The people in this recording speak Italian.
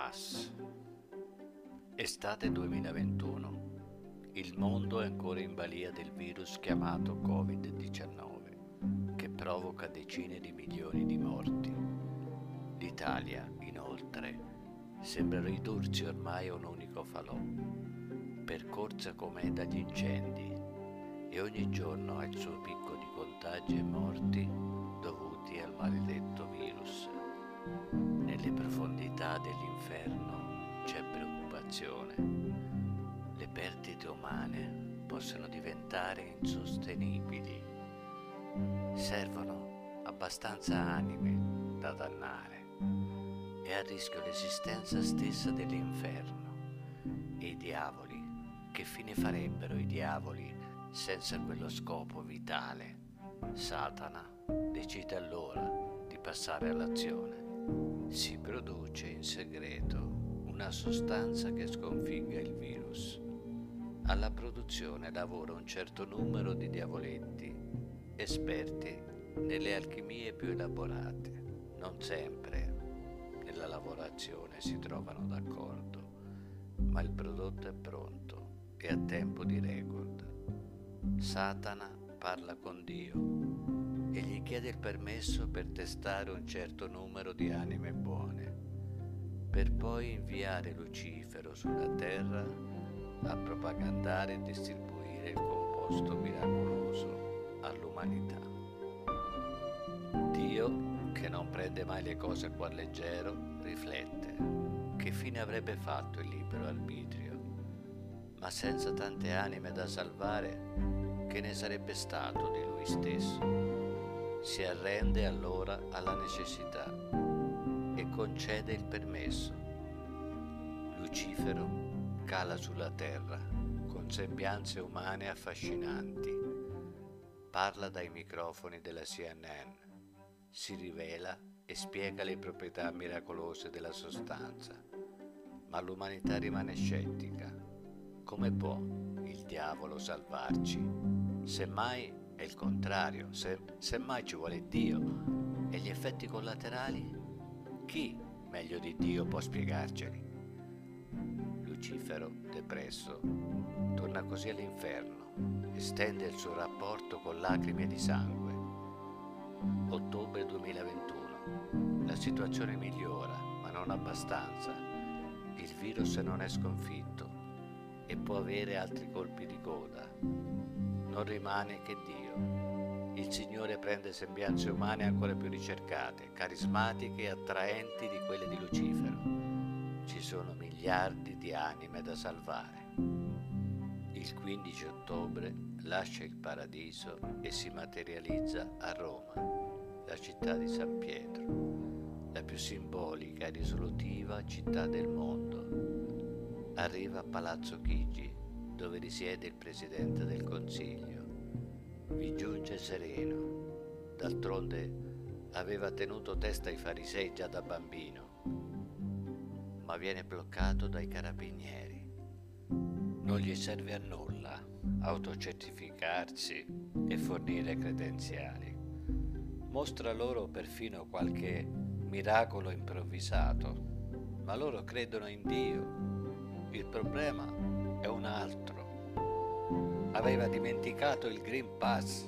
Pass. Estate 2021. Il mondo è ancora in balia del virus chiamato Covid-19, che provoca decine di milioni di morti. L'Italia, inoltre, sembra ridursi ormai a un unico falò, percorsa com'è dagli incendi, e ogni giorno ha il suo picco di contagi e morti dovuti al maledetto virus. Nelle profondità c'è preoccupazione. Le perdite umane possono diventare insostenibili. Servono abbastanza anime da dannare. È a rischio l'esistenza stessa dell'inferno. E i diavoli, che fine farebbero i diavoli senza quello scopo vitale? Satana decide allora di passare all'azione si produce in segreto una sostanza che sconfigga il virus. Alla produzione lavora un certo numero di diavoletti, esperti nelle alchimie più elaborate. Non sempre nella lavorazione si trovano d'accordo, ma il prodotto è pronto e a tempo di record. Satana parla con Dio e gli chiede il permesso per testare un certo numero di anime buone, per poi inviare Lucifero sulla terra a propagandare e distribuire il composto miracoloso all'umanità. Dio, che non prende mai le cose a cuor leggero, riflette che fine avrebbe fatto il libero arbitrio, ma senza tante anime da salvare, che ne sarebbe stato di lui stesso? si arrende allora alla necessità e concede il permesso. Lucifero cala sulla terra con sembianze umane affascinanti, parla dai microfoni della CNN, si rivela e spiega le proprietà miracolose della sostanza, ma l'umanità rimane scettica. Come può il diavolo salvarci? Semmai è il contrario, se, se mai ci vuole Dio e gli effetti collaterali, chi meglio di Dio può spiegarceli? Lucifero, depresso, torna così all'inferno, estende il suo rapporto con lacrime di sangue. Ottobre 2021. La situazione migliora, ma non abbastanza. Il virus non è sconfitto e può avere altri colpi di coda non rimane che Dio. Il Signore prende sembianze umane ancora più ricercate, carismatiche e attraenti di quelle di Lucifero. Ci sono miliardi di anime da salvare. Il 15 ottobre lascia il paradiso e si materializza a Roma, la città di San Pietro, la più simbolica e risolutiva città del mondo. Arriva a Palazzo Chigi dove risiede il Presidente del Consiglio. Vi giunge sereno, d'altronde aveva tenuto testa ai farisei già da bambino, ma viene bloccato dai carabinieri. Non gli serve a nulla autocertificarsi e fornire credenziali. Mostra loro perfino qualche miracolo improvvisato, ma loro credono in Dio. Il problema è un altro. Aveva dimenticato il Green Pass.